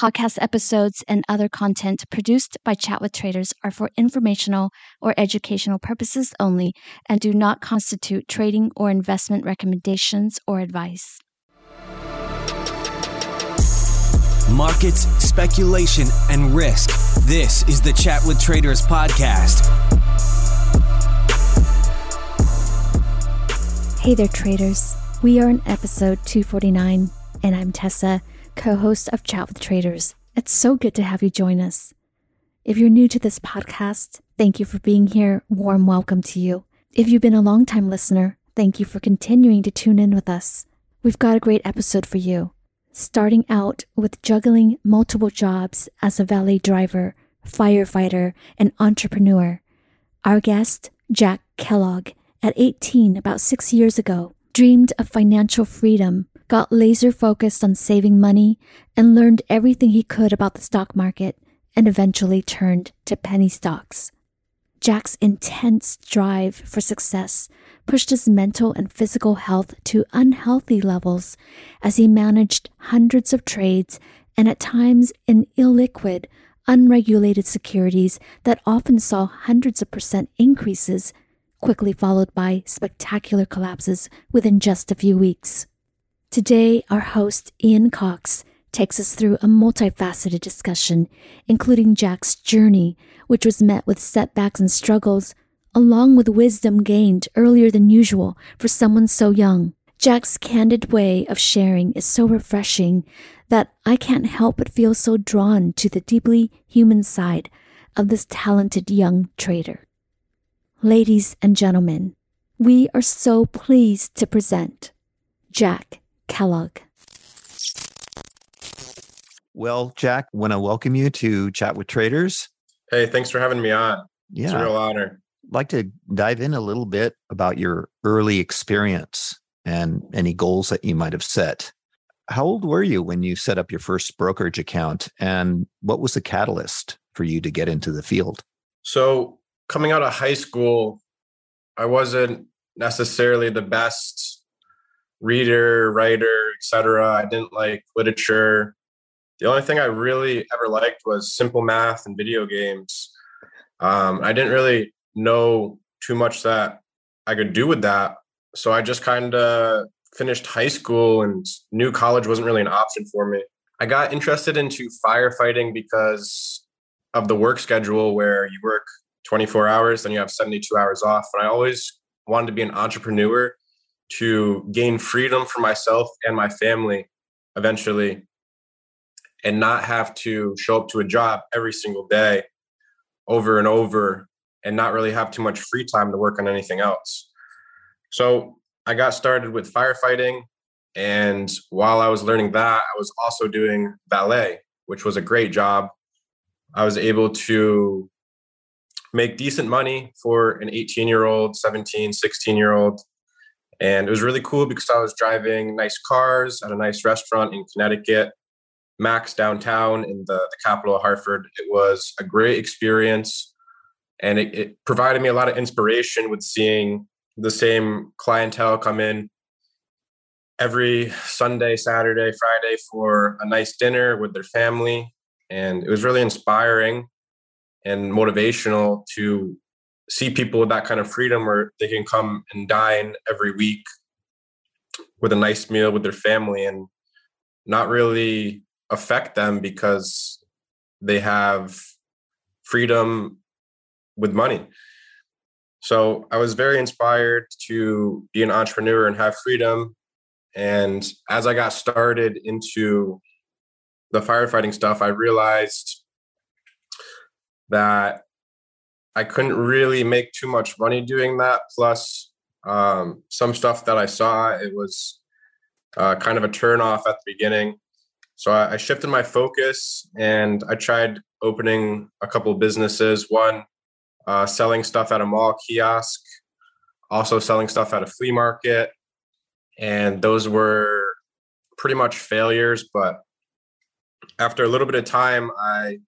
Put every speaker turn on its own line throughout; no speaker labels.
Podcast episodes and other content produced by Chat with Traders are for informational or educational purposes only and do not constitute trading or investment recommendations or advice.
Markets, speculation, and risk. This is the Chat with Traders podcast.
Hey there, traders. We are in episode 249, and I'm Tessa co host of Chat with Traders. It's so good to have you join us. If you're new to this podcast, thank you for being here. Warm welcome to you. If you've been a long-time listener, thank you for continuing to tune in with us. We've got a great episode for you. Starting out with juggling multiple jobs as a valet driver, firefighter, and entrepreneur. Our guest, Jack Kellogg, at 18, about six years ago, dreamed of financial freedom got laser focused on saving money, and learned everything he could about the stock market, and eventually turned to penny stocks. Jack's intense drive for success pushed his mental and physical health to unhealthy levels as he managed hundreds of trades and at times in illiquid, unregulated securities that often saw hundreds of percent increases, quickly followed by spectacular collapses within just a few weeks. Today, our host, Ian Cox, takes us through a multifaceted discussion, including Jack's journey, which was met with setbacks and struggles, along with wisdom gained earlier than usual for someone so young. Jack's candid way of sharing is so refreshing that I can't help but feel so drawn to the deeply human side of this talented young trader. Ladies and gentlemen, we are so pleased to present Jack Kellogg.
Well, Jack, want to welcome you to Chat with Traders.
Hey, thanks for having me on. Yeah. It's a real honor.
I'd like to dive in a little bit about your early experience and any goals that you might have set. How old were you when you set up your first brokerage account and what was the catalyst for you to get into the field?
So, coming out of high school, I wasn't necessarily the best reader, writer, etc. I didn't like literature. The only thing I really ever liked was simple math and video games. Um, I didn't really know too much that I could do with that. So I just kind of finished high school and knew college wasn't really an option for me. I got interested into firefighting because of the work schedule where you work 24 hours, then you have 72 hours off. And I always wanted to be an entrepreneur to gain freedom for myself and my family eventually and not have to show up to a job every single day over and over and not really have too much free time to work on anything else. So I got started with firefighting. And while I was learning that, I was also doing ballet, which was a great job. I was able to make decent money for an 18 year old, 17, 16 year old and it was really cool because I was driving nice cars at a nice restaurant in Connecticut, Max downtown in the, the capital of Hartford. It was a great experience. and it, it provided me a lot of inspiration with seeing the same clientele come in every Sunday, Saturday, Friday for a nice dinner with their family. And it was really inspiring and motivational to see people with that kind of freedom where they can come and dine every week with a nice meal with their family and not really affect them because they have freedom with money. So I was very inspired to be an entrepreneur and have freedom. And as I got started into the firefighting stuff, I realized that I couldn't really make too much money doing that. Plus, um, some stuff that I saw, it was uh, kind of a turn off at the beginning. So I, I shifted my focus and I tried opening a couple businesses. One, uh, selling stuff at a mall kiosk, also selling stuff at a flea market. And those were pretty much failures. But after a little bit of time, I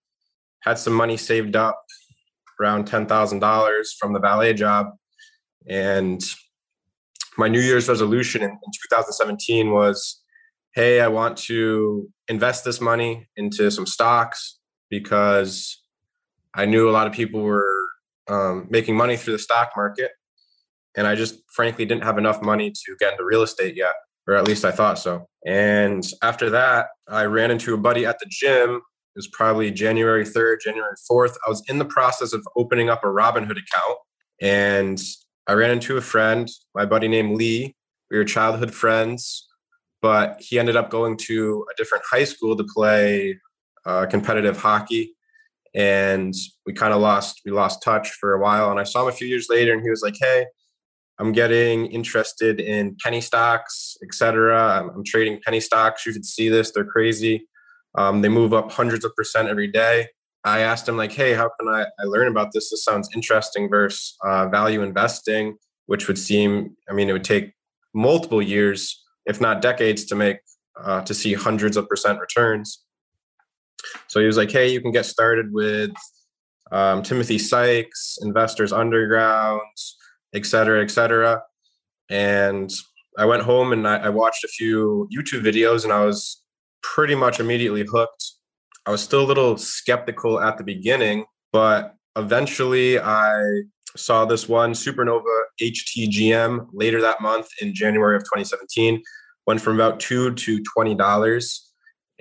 had some money saved up around $10,000 from the valet job. And my New Year's resolution in, in 2017 was hey, I want to invest this money into some stocks because I knew a lot of people were um, making money through the stock market. And I just frankly didn't have enough money to get into real estate yet, or at least I thought so. And after that, I ran into a buddy at the gym. It was probably January 3rd, January 4th. I was in the process of opening up a Robinhood account. And I ran into a friend, my buddy named Lee. We were childhood friends, but he ended up going to a different high school to play uh, competitive hockey and we kind of lost we lost touch for a while and i saw him a few years later and he was like hey i'm getting interested in penny stocks etc I'm, I'm, trading penny stocks you should see this they're crazy um, they move up hundreds of percent every day. I asked him like hey how can i, I learn about this? This sounds interesting versus uh, value investing which would seem i mean it would take multiple years if not decades to make uh, to see hundreds of percent returns. So he was like, hey, you can get started with um, Timothy Sykes, Investors Underground, et cetera, et cetera. And I went home and I, I watched a few YouTube videos and I was pretty much immediately hooked. I was still a little skeptical at the beginning, but eventually I saw this one supernova HTGM later that month in January of 2017 went from about two to twenty dollars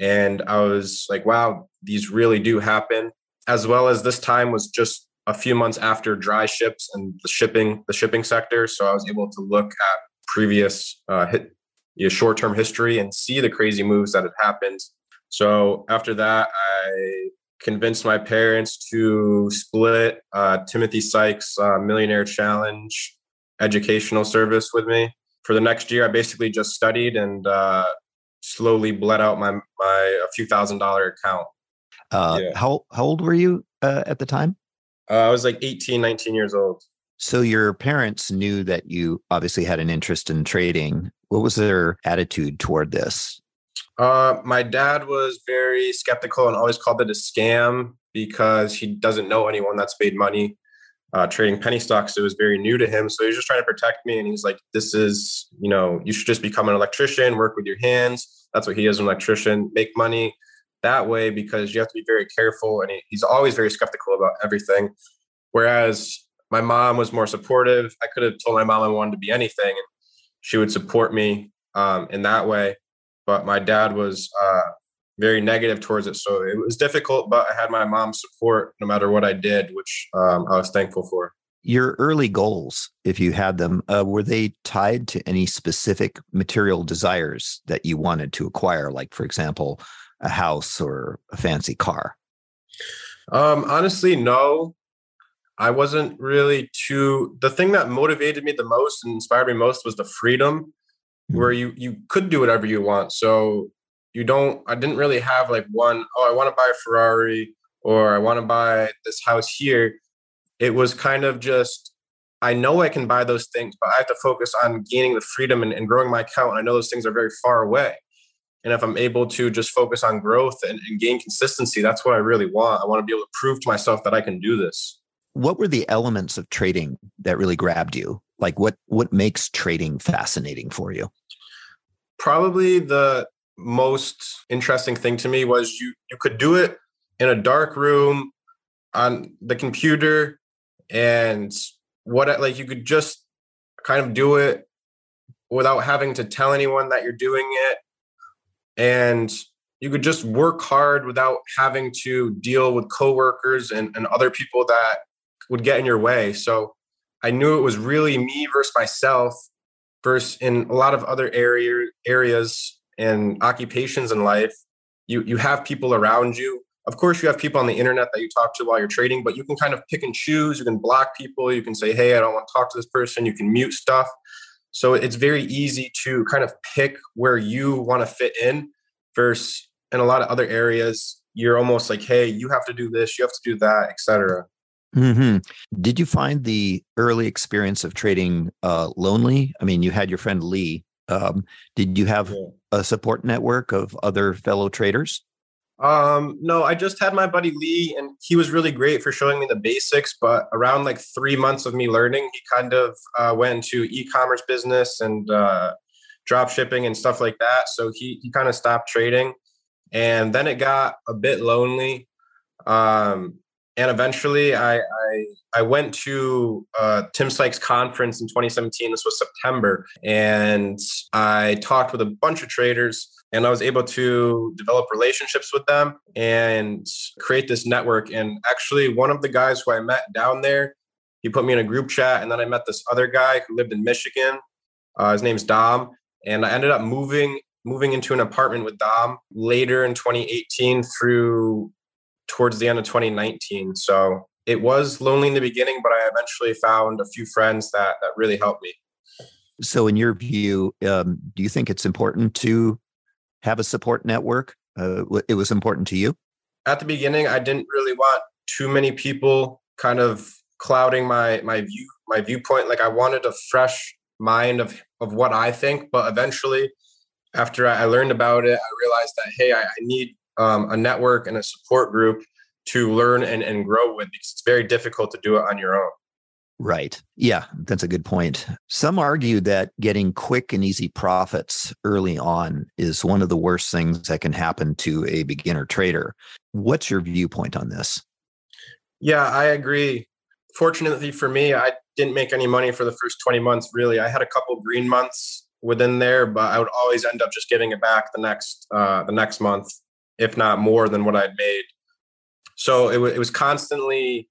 and I was like, wow, these really do happen. As well as this time was just a few months after DryShips and the shipping, the shipping sector. So I was able to look at previous uh, hit, you know, short-term history and see the crazy moves that had happened. So after that, I convinced my parents to split uh, Timothy Sykes uh, Millionaire Challenge educational service with me. For the next year, I basically just studied and uh, slowly bled out my my a few thousand dollar account.
Uh, yeah. How how old were you uh, at the time?
Uh, I was like 18, 19 years old.
So your parents knew that you obviously had an interest in trading. What was their attitude toward this?
Uh, my dad was very skeptical and always called it a scam because he doesn't know anyone that's made money uh, trading penny stocks. It was very new to him. So he was just trying to protect me. And he's like, this is, you know, you should just become an electrician, work with your hands. That's what he is an electrician, make money that way because you have to be very careful. And he, he's always very skeptical about everything. Whereas my mom was more supportive. I could have told my mom I wanted to be anything and she would support me um, in that way. But my dad was uh, very negative towards it. So it was difficult, but I had my mom's support no matter what I did, which um, I was thankful for.
Your early goals, if you had them, uh, were they tied to any specific material desires that you wanted to acquire? Like, for example, a house or a fancy car?
Um, honestly, no. I wasn't really too. The thing that motivated me the most and inspired me most was the freedom, mm-hmm. where you you could do whatever you want. So you don't i didn't really have like one oh i want to buy a ferrari or i want to buy this house here it was kind of just i know i can buy those things but i have to focus on gaining the freedom and, and growing my account i know those things are very far away and if i'm able to just focus on growth and, and gain consistency that's what i really want i want to be able to prove to myself that i can do this
what were the elements of trading that really grabbed you? Like what what makes trading fascinating for you?
Probably the most interesting thing to me was you you could do it in a dark room on the computer and what like you could just kind of do it without having to tell anyone that you're doing it and you could just work hard without having to deal with coworkers and, and other people that would get in your way. So i knew it was really me versus myself versus in a lot of other area areas and occupations in life. You you have people around you. Of course you have people on the internet that you talk to while you're trading but you can kind of pick and choose. You can block people. You can say hey i don't want to talk to this person. You can mute stuff. So it's very easy to kind of pick where you want to fit in versus in a lot of other areas. You're almost like hey you have to do this. You have to do that etc
mm-hmm. did you find the early experience of trading uh, lonely i mean you had your friend lee um, did you have yeah. a support network of other fellow traders
um, no, I just had my buddy Lee, and he was really great for showing me the basics. But around like three months of me learning, he kind of uh, went into e-commerce business and uh, drop shipping and stuff like that. So he he kind of stopped trading, and then it got a bit lonely. Um, and eventually, I I, I went to uh, Tim Sykes conference in 2017. This was September, and I talked with a bunch of traders and I was able to develop relationships with them and create this network. And actually, one of the guys who I met down there, he put me in a group chat, and then I met this other guy who lived in Michigan. Uh, his name's Dom, and I ended up moving moving into an apartment with Dom later in 2018 through towards the end of 2019. So it was lonely in the beginning, but I eventually found a few friends that that really helped me.
So, in your view, um, do you think it's important to have a support network? Uh, it was important to you?
At the beginning, I didn't really want too many people kind of clouding my my view my viewpoint. Like I wanted a fresh mind of of what I think, but eventually, after I learned about it, I realized that hey, I, I need um, a network and a support group to learn and, and grow with because it's very difficult to do it on your own.
Right. Yeah, that's a good point. Some argue that getting quick and easy profits early on is one of the worst things that can happen to a beginner trader. What's your viewpoint on this?
Yeah, I agree. Fortunately for me, I didn't make any money for the first 20 months, really. I had a couple green months within there, but I would always end up just giving it back the next uh, the next month, if not more than what I'd made. So it, w- it was constantly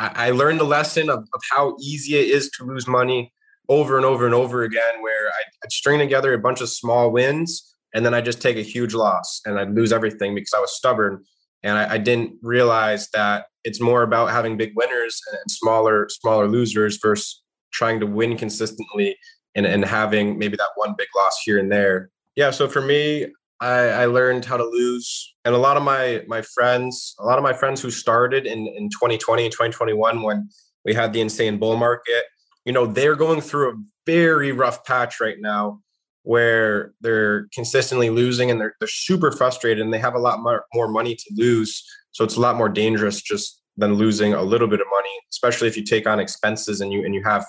I, learned the lesson of, of how easy it is to lose money over and over and over again, where I'd, I'd string together a bunch of small wins and then I'd just take a huge loss and I'd lose everything because I was stubborn and I, I, didn't realize that it's more about having big winners and smaller smaller losers versus trying to win consistently and, and having maybe that one big loss here and there. Yeah, so for me, I, I learned how to lose. And a lot of my my friends, a lot of my friends who started in, in 2020 and 2021 when we had the insane bull market, you know, they're going through a very rough patch right now where they're consistently losing and they're, they're super frustrated and they have a lot more, more money to lose. So it's a lot more dangerous just than losing a little bit of money, especially if you take on expenses and you and you have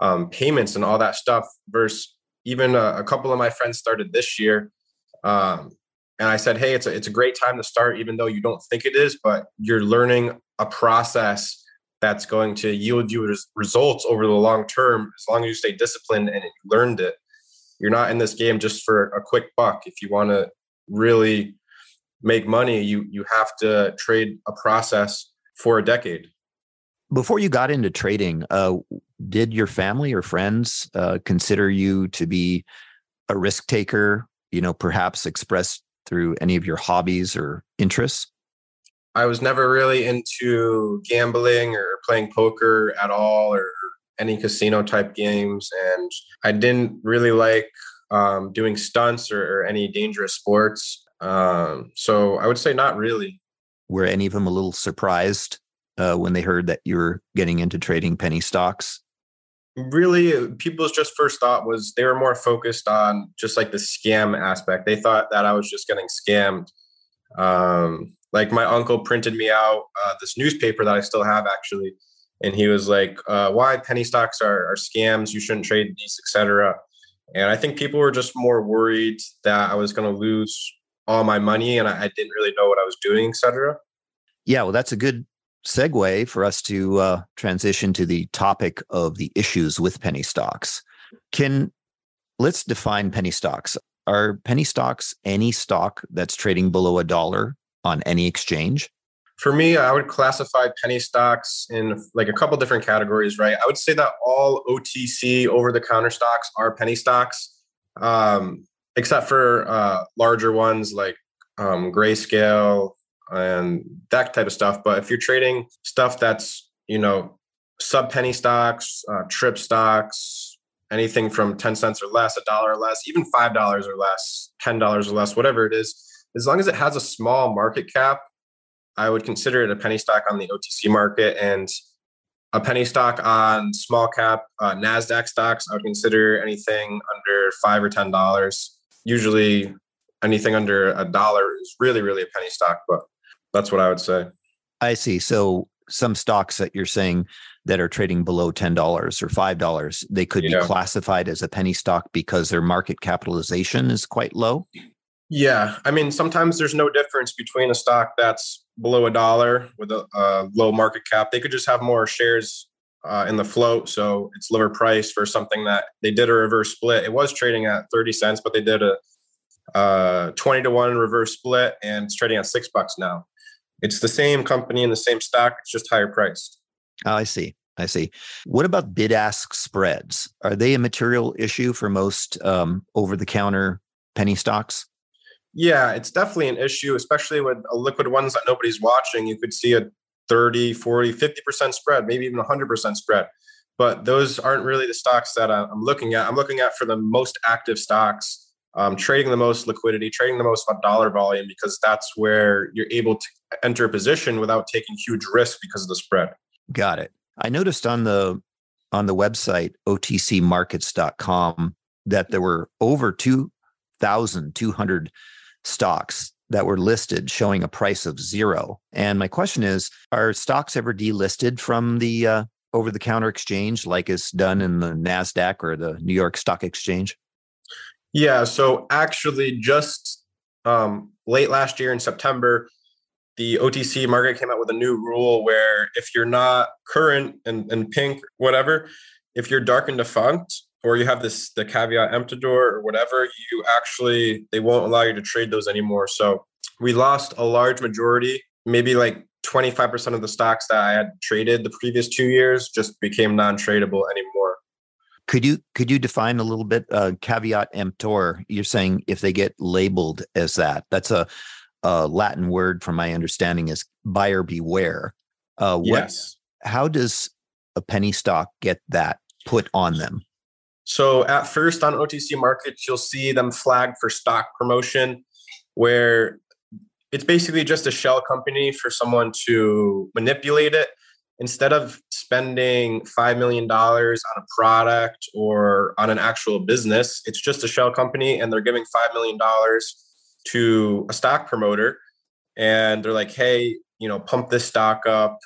um, payments and all that stuff. Versus even a, a couple of my friends started this year um, and I said, hey, it's a, it's a great time to start, even though you don't think it is, but you're learning a process that's going to yield you results over the long term as long as you stay disciplined and you learned it. You're not in this game just for a quick buck. If you want to really make money, you you have to trade a process for a decade.
Before you got into trading, uh, did your family or friends uh, consider you to be a risk taker you know, perhaps expressed through any of your hobbies or interests?
I was never really into gambling or playing poker at all or any casino type games. And I didn't really like um, doing stunts or, or, any dangerous sports. Um, so I would say not really.
Were any of them a little surprised uh, when they heard that you were getting into trading penny stocks?
Really people's just first thought was they were more focused on just like the scam aspect they thought that i was just getting scammed um, like my uncle printed me out uh, this newspaper that i still have actually and he was like, uh, "Why penny stocks are, are scams? You shouldn't trade these, etc." And I think people were just more worried that I was going to lose all my money, and I, I, didn't really know what I was doing, etc.
Yeah, well, that's a good segue for us to uh, transition to the topic of the issues with penny stocks. Can let's define penny stocks. Are penny stocks any stock that's trading below a dollar on any exchange?
For me, I would classify penny stocks in like a couple different categories, right? I would say that all OTC over the counter stocks are penny stocks, um, except for uh, larger ones like um, Grayscale and that type of stuff. But if you're trading stuff that's, you know, sub penny stocks, uh, trip stocks, anything from 10 cents or less, a dollar or less, even $5 or less, $10 or less, whatever it is, as long as it has a small market cap, I would consider it a penny stock on the OTC market and a penny stock on small cap uh, Nasdaq stocks. I would consider anything under five or ten dollars. Usually, anything under a dollar is really, really a penny stock. But that's what I would say.
I see. So some stocks that you're saying that are trading below ten dollars or five dollars, they could be classified as a penny stock because their market capitalization is quite low.
Yeah, I mean, sometimes there's no difference between a stock that's below a dollar with a, a low market cap. They could just have more shares uh, in the float, so it's lower price for something that they did a reverse split. It was trading at thirty cents, but they did a uh, twenty to one reverse split, and it's trading at six bucks now. It's the same company and the same stock, it's just higher priced.
Oh, I see. I see. What about bid ask spreads? Are they a material issue for most um, over the counter penny stocks?
Yeah, it's definitely an issue, especially with liquid ones that nobody's watching. You could see a 30, 40, 50% spread, maybe even 100% spread. But those aren't really the stocks that I'm looking at. I'm looking at for the most active stocks, um, trading the most liquidity, trading the most dollar volume, because that's where you're able to enter a position without taking huge risk because of the spread.
Got it. I noticed on the on the website otcmarkets.com that there were over 2,200 stocks that were listed showing a price of zero. And my question is Are stocks ever delisted from the uh, over the counter exchange like is done in the NASDAQ or the New York Stock Exchange?
Yeah. So actually, just um, late last year in September, the OTC market came out with a new rule where if you're not current and, and pink, whatever, if you're dark and defunct, or you have this the caveat emptor or whatever, you actually they won't allow you to trade those anymore. So we lost a large majority, maybe like 25% of the stocks that I had traded the previous two years just became non-tradable anymore.
Could you could you define a little bit uh, caveat emptor? You're saying if they get labeled as that, that's a, a Latin word, from my understanding, is buyer beware. Uh, what,
yes.
How does a penny stock get that put on them?
So at first on OTC markets, you'll see them flagged for stock promotion, where it's basically just a shell company for someone to manipulate it. Instead of spending $5 million on a product or on an actual business, it's just a shell company and they're giving $5 million to a stock promoter. And they're like, hey, you know, pump this stock up,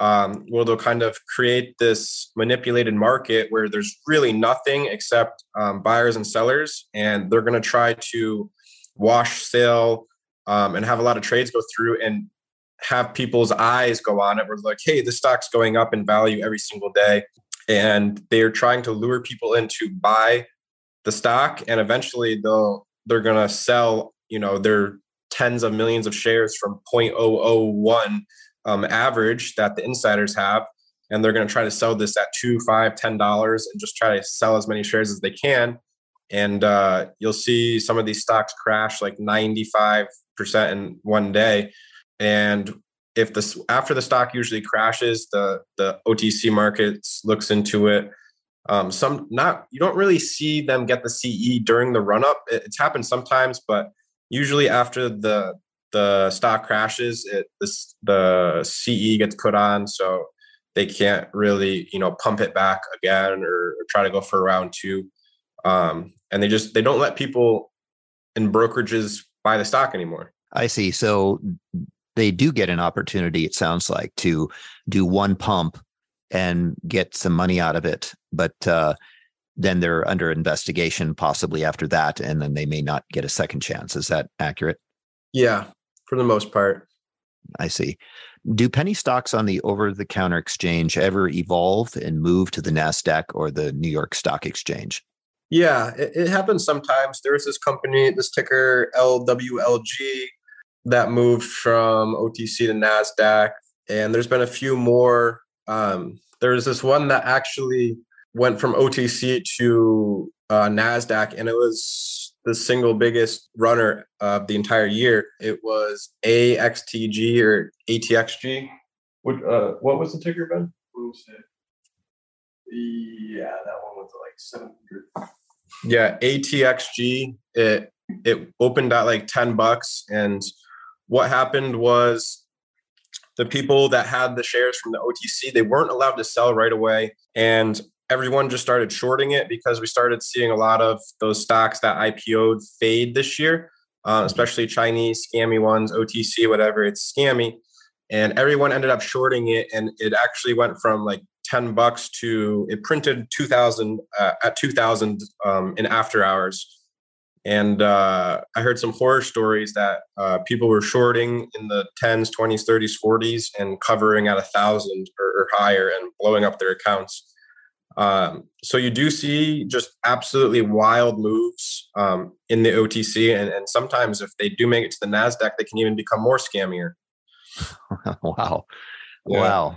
um, where they'll kind of create this manipulated market where there's really nothing except um, buyers and sellers, and they're going to try to wash sale um, and have a lot of trades go through and have people's eyes go on it. We're like, hey, the stock's going up in value every single day, and they're trying to lure people in to buy the stock, and eventually they'll they're to sell, you know, their tens of millions of shares from 0.001 um, average that the insiders have. And they're to try to sell this at two five ten dollars and just try to sell as many shares as they can. And uh, you'll see some of these stocks crash like 95% in one day and if this after the stock usually crashes the the otc markets looks into it um, some not you don't really see them get the ce during the run up it, it's happened sometimes but usually after the the stock crashes, it the CE gets put on, so they can't really you know pump it back again or, or try to go for round two. Um, and they just they don't let people in brokerages buy the stock anymore.
I see. So they do get an opportunity. It sounds like to do one pump and get some money out of it, but uh, then they're under investigation possibly after that, and then they may not get a second chance. Is that accurate?
Yeah, for the most part.
I see. Do penny stocks on the over the counter exchange ever evolve and move to the NASDAQ or the New York Stock Exchange?
Yeah, it, it happens sometimes. There's this company, this ticker LWLG, that moved from OTC to NASDAQ. And there's been a few more. Um, there's this one that actually went from OTC to uh, NASDAQ, and it was the single biggest runner of the entire year. It was AXTG or ATXG. What, uh, what was the ticker, Ben? Yeah, that one was like 700. Yeah, ATXG. It it opened at like 10 bucks. And what happened was the people that had the shares from the OTC, they weren't allowed to sell right away. And everyone just started shorting it because we started seeing a lot of those stocks that IPO'd fade this year, uh, especially Chinese scammy ones, OTC, whatever, it's scammy. And everyone ended up shorting it. And it actually went from like 10 bucks to it printed 2000 uh, at 2000 um, in after hours and uh, i heard some horror stories that uh, people were shorting in the 10s 20s 30s 40s and covering at a thousand or, or, higher and blowing up their accounts. Um, so you do see just absolutely wild moves um, in the otc and, and sometimes if they do make it to the nasdaq they can even become more scammier.
Wow. Yeah. wow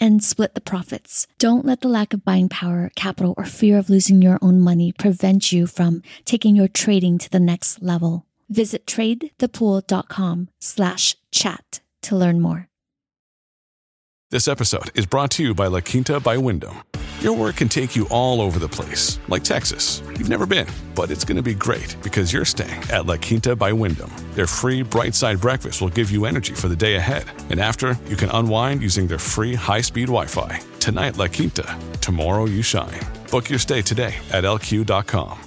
and split the profits. Don't let the lack of buying power, capital, or fear of losing your own money prevent you from taking your trading to the next level. Visit tradethepool.com slash chat to learn more.
This episode is brought to you by La Quinta by Wyndham. Your work can take you all over the place, like Texas. You've never been, but it's going to be great because you're staying at La Quinta by Wyndham. Their free bright side breakfast will give you energy for the day ahead. And after, you can unwind using their free high speed Wi Fi. Tonight, La Quinta. Tomorrow, you shine. Book your stay today at lq.com.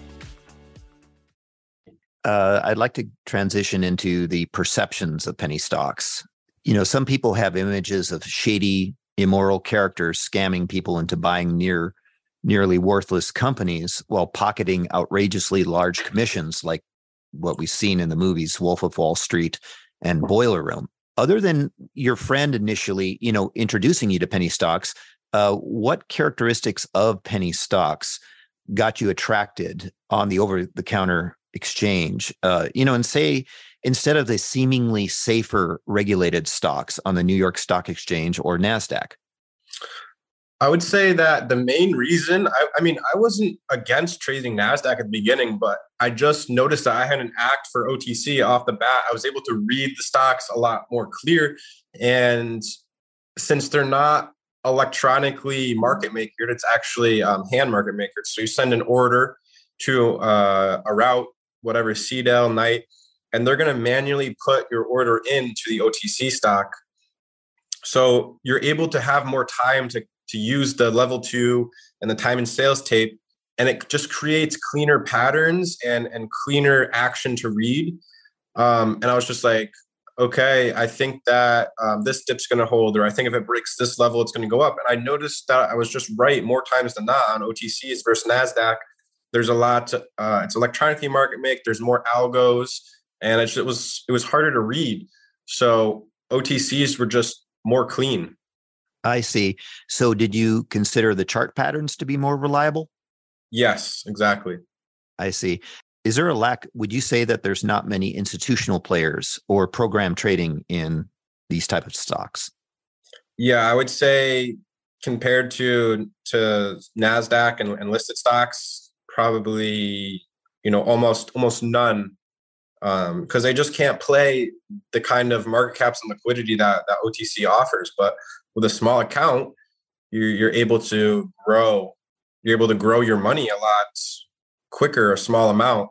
Uh, I'd like to transition into the perceptions of penny stocks. You know, some people have images of shady immoral characters scamming people into buying near nearly worthless companies while pocketing outrageously large commissions like what we've seen in the movies Wolf of Wall Street and Boiler Room. Other than your friend initially, you know, introducing you to penny stocks, uh, what characteristics of penny stocks got you attracted on the over the counter exchange? Uh, you know, and say instead of the seemingly safer regulated stocks on the New York Stock Exchange or NASDAQ?
I would say that the main reason, I, I, mean, I wasn't against trading NASDAQ at the beginning, but I just noticed that I had an act for OTC off the bat. I was able to read the stocks a lot more clear. And since they're not electronically market makered, it's actually um, hand market makered. So you send an order to uh, a route, whatever, CDL, night, and they're going to manually put your order into the OTC stock. So you're able to have more time to, to use the level two and the time and sales tape. And it just creates cleaner patterns and, and cleaner action to read. Um, and I was just like, okay, I think that um, this dip's going to hold, or I think if it breaks this level, it's going to go up. And I noticed that I was just right more times than not on OTCs versus NASDAQ. There's a lot, uh, it's electronically market make, there's more algos and it, it was it was harder to read. So OTCs were just more clean.
I see. So did you consider the chart patterns to be more reliable?
Yes, exactly.
I see. Is there a lack? Would you say that there's not many institutional players or program trading in these type of stocks?
Yeah, I would say compared to to Nasdaq and, and listed stocks, probably you know, almost almost none because um, they just can't play the kind of market caps and liquidity that that OTC offers. But with a small account, you're, you're able to grow. You're able to grow your money a lot quicker, a small amount.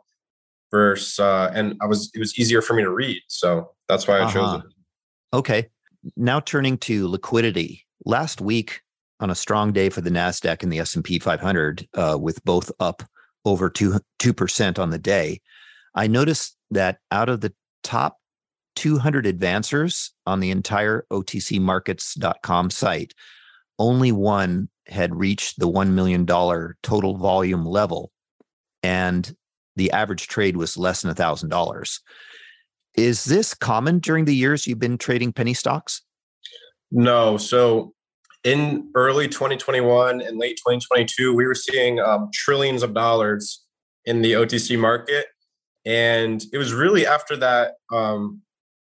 Versus, uh, and I was it was easier for me to read, so that's why I uh-huh. chose it.
Okay, now turning to liquidity. Last week, on a strong day for the Nasdaq and the S and P 500, uh, with both up over two two percent on the day, I noticed that out of the top 200 advancers on the entire OTCMarkets.com site, only one had reached the $1 million total volume level, and the average trade was less than $1,000. Is this common during the years you've been trading penny stocks?
No. So in early 2021 and late 2022, we were seeing um, trillions of dollars in the OTC market. And it was really after that um,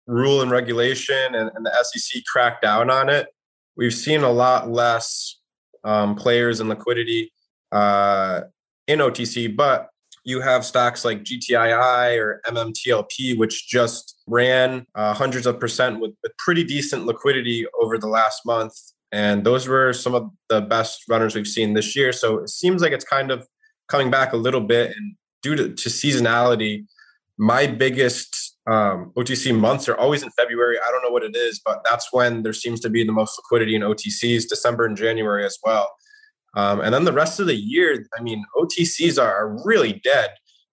rule and regulation and, and, the SEC cracked down on it, we've seen a lot less um, players and liquidity uh, in OTC. But you have stocks like GTII or MMTLP, which just ran uh, hundreds of percent with, with pretty decent liquidity over the last month. And those were some of the best runners we've seen this year. So it seems like it's kind of coming back a little bit. And due to, to seasonality, my biggest um, OTC months are always in February. I don't know what it is, but that's when there seems to be the most liquidity in OTCs, December and January as well. Um, and then the rest of the year, I mean, OTCs are, really dead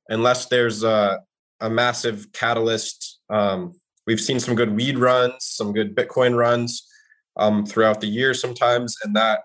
unless there's a, a massive catalyst. Um, we've seen some good weed runs, some good Bitcoin runs um, throughout the year sometimes, and that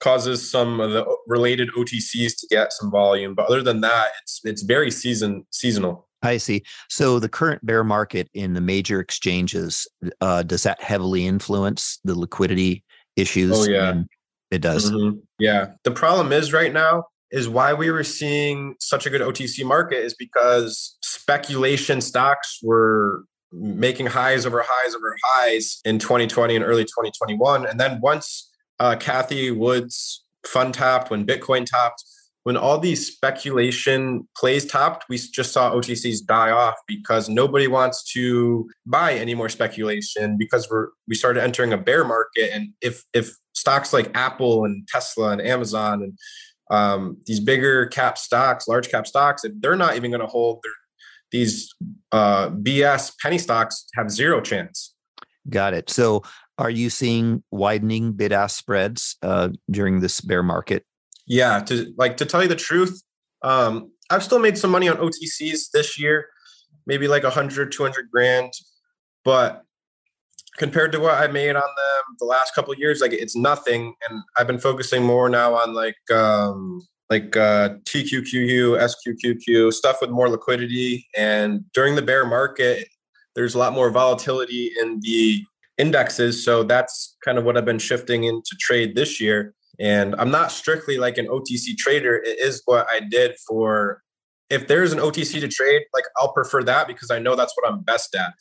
causes some of the related OTCs to get some volume. But other than that, it's it's very season seasonal.
I see. So the current bear market in the major exchanges uh, does that heavily influence the liquidity issues?
Oh yeah,
it does.
Mm-hmm. Yeah. The problem is right now is why we were seeing such a good OTC market is because speculation stocks were making highs over highs over highs in 2020 and early 2021, and then once uh, Cathie Wood's fund tapped, when Bitcoin tapped, when all these speculation plays topped, we just saw OTCs die off because nobody wants to buy any more speculation because we're we started entering a bear market. And if if stocks like Apple and Tesla and Amazon and um, these bigger cap stocks, large cap stocks, if they're not even going to hold their these uh, BS penny stocks have zero chance.
Got it. So are you seeing widening bid ask spreads uh, during this bear market?
Yeah, to like to tell you the truth, um, I've still made some money on OTCs this year, maybe like 100, 200 grand. But compared to what I made on them the last couple of years, like it's nothing. And I've been focusing more now on like um, like uh, TQQQ, SQQQ, stuff with more liquidity. And during the bear market, there's a lot more volatility in the indexes. So that's kind of what I've been shifting into trade this year. And I'm not strictly like an OTC trader. It is what I did for if there's an OTC to trade, like I'll prefer that because I know that's what I'm best at.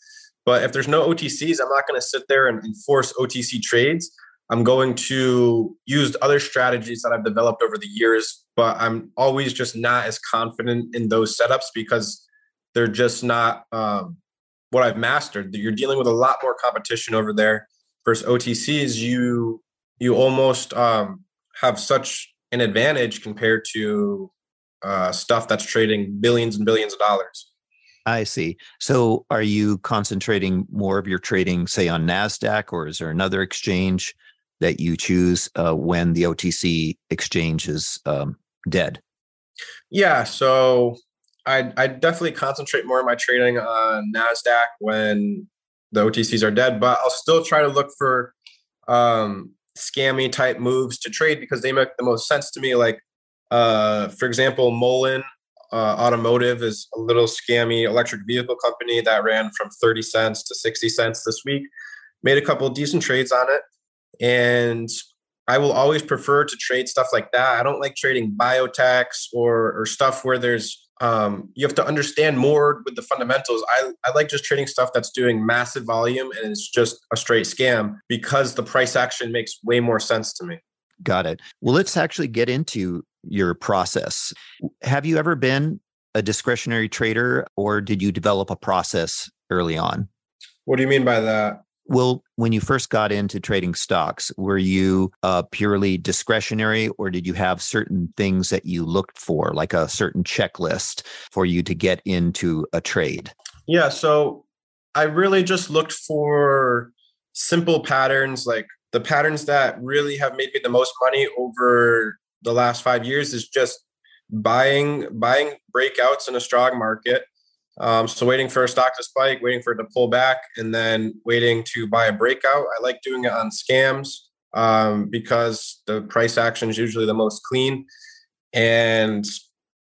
But if there's no OTCs, I'm not going to sit there and enforce OTC trades. I'm going to use other strategies that I've developed over the years, but I'm always just not as confident in those setups because they're just not um, what I've mastered. You're dealing with a lot more competition over there. Versus OTCs, you you almost um, have such an advantage compared to uh, stuff that's trading billions and billions of dollars.
I see. So, are you concentrating more of your trading, say, on Nasdaq, or is there another exchange that you choose uh, when the OTC exchange is um, dead?
Yeah. So I I definitely concentrate more of my trading on Nasdaq when the OTCs are dead, but I'll still try to look for um, scammy type moves to trade because they make the most sense to me. Like, uh, for example, Mullen uh, Automotive is a little scammy electric vehicle company that ran from 30 cents to 60 cents this week. Made a couple decent trades on it. And I will always prefer to trade stuff like that. I don't like trading biotechs or, or stuff where there's um, you have to understand more with the fundamentals. I, I like just trading stuff that's doing massive volume and it's just a straight scam because the price action makes way more sense to me.
Got it. Well, let's actually get into your process. Have you ever been a discretionary trader or did you develop a process early on?
What do you mean by that?
Well, when you first got into trading stocks, were you uh, purely discretionary or did you have certain things that you looked for, like a certain checklist for you to get into a trade?
Yeah. So I really just looked for simple patterns, like the patterns that really have made me the most money over the last five years is just buying buying breakouts in a strong market um, so waiting for a stock to spike, waiting for it to pull back, and then waiting to buy a breakout. I like doing it on scams um, because the price action is usually the most clean, and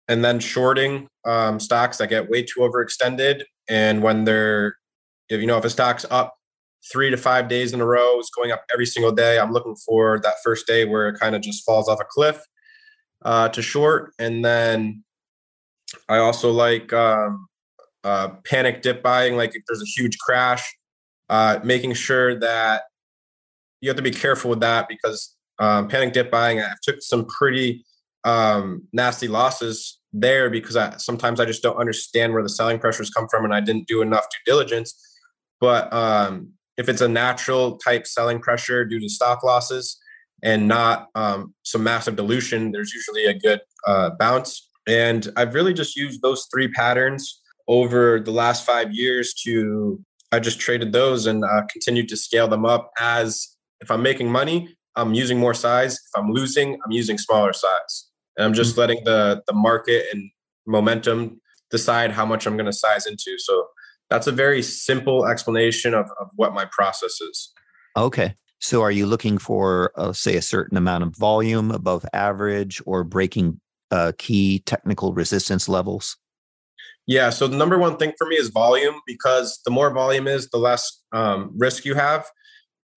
and then shorting um, stocks that get way too overextended. And when they're, if you know, if a stock's up three to five days in a row, it's going up every single day. I'm looking for that first day where it kind of just falls off a cliff uh, to short, and then I also like um, uh, panic dip buying, like if there's a huge crash, uh, making sure that you have to be careful with that because um, panic dip buying, I took some pretty um, nasty losses there because I, sometimes I just don't understand where the selling pressures come from and I didn't do enough due diligence. But um, if it's a natural type selling pressure due to stock losses and not um, some massive dilution, there's usually a good uh, bounce. And I've really just used those three patterns over the last five years to I just traded those and uh, continued to scale them up as if I'm making money, I'm using more size. If I'm losing, I'm using smaller size. And I'm just mm-hmm. letting the the market and momentum decide how much I'm going to size into. So that's a very simple explanation of, of what my process is.
Okay. So are you looking for, uh, say, a certain amount of volume above average or breaking uh, key technical resistance levels?
Yeah. So the number one thing for me is volume because the more volume is, the less um, risk you have.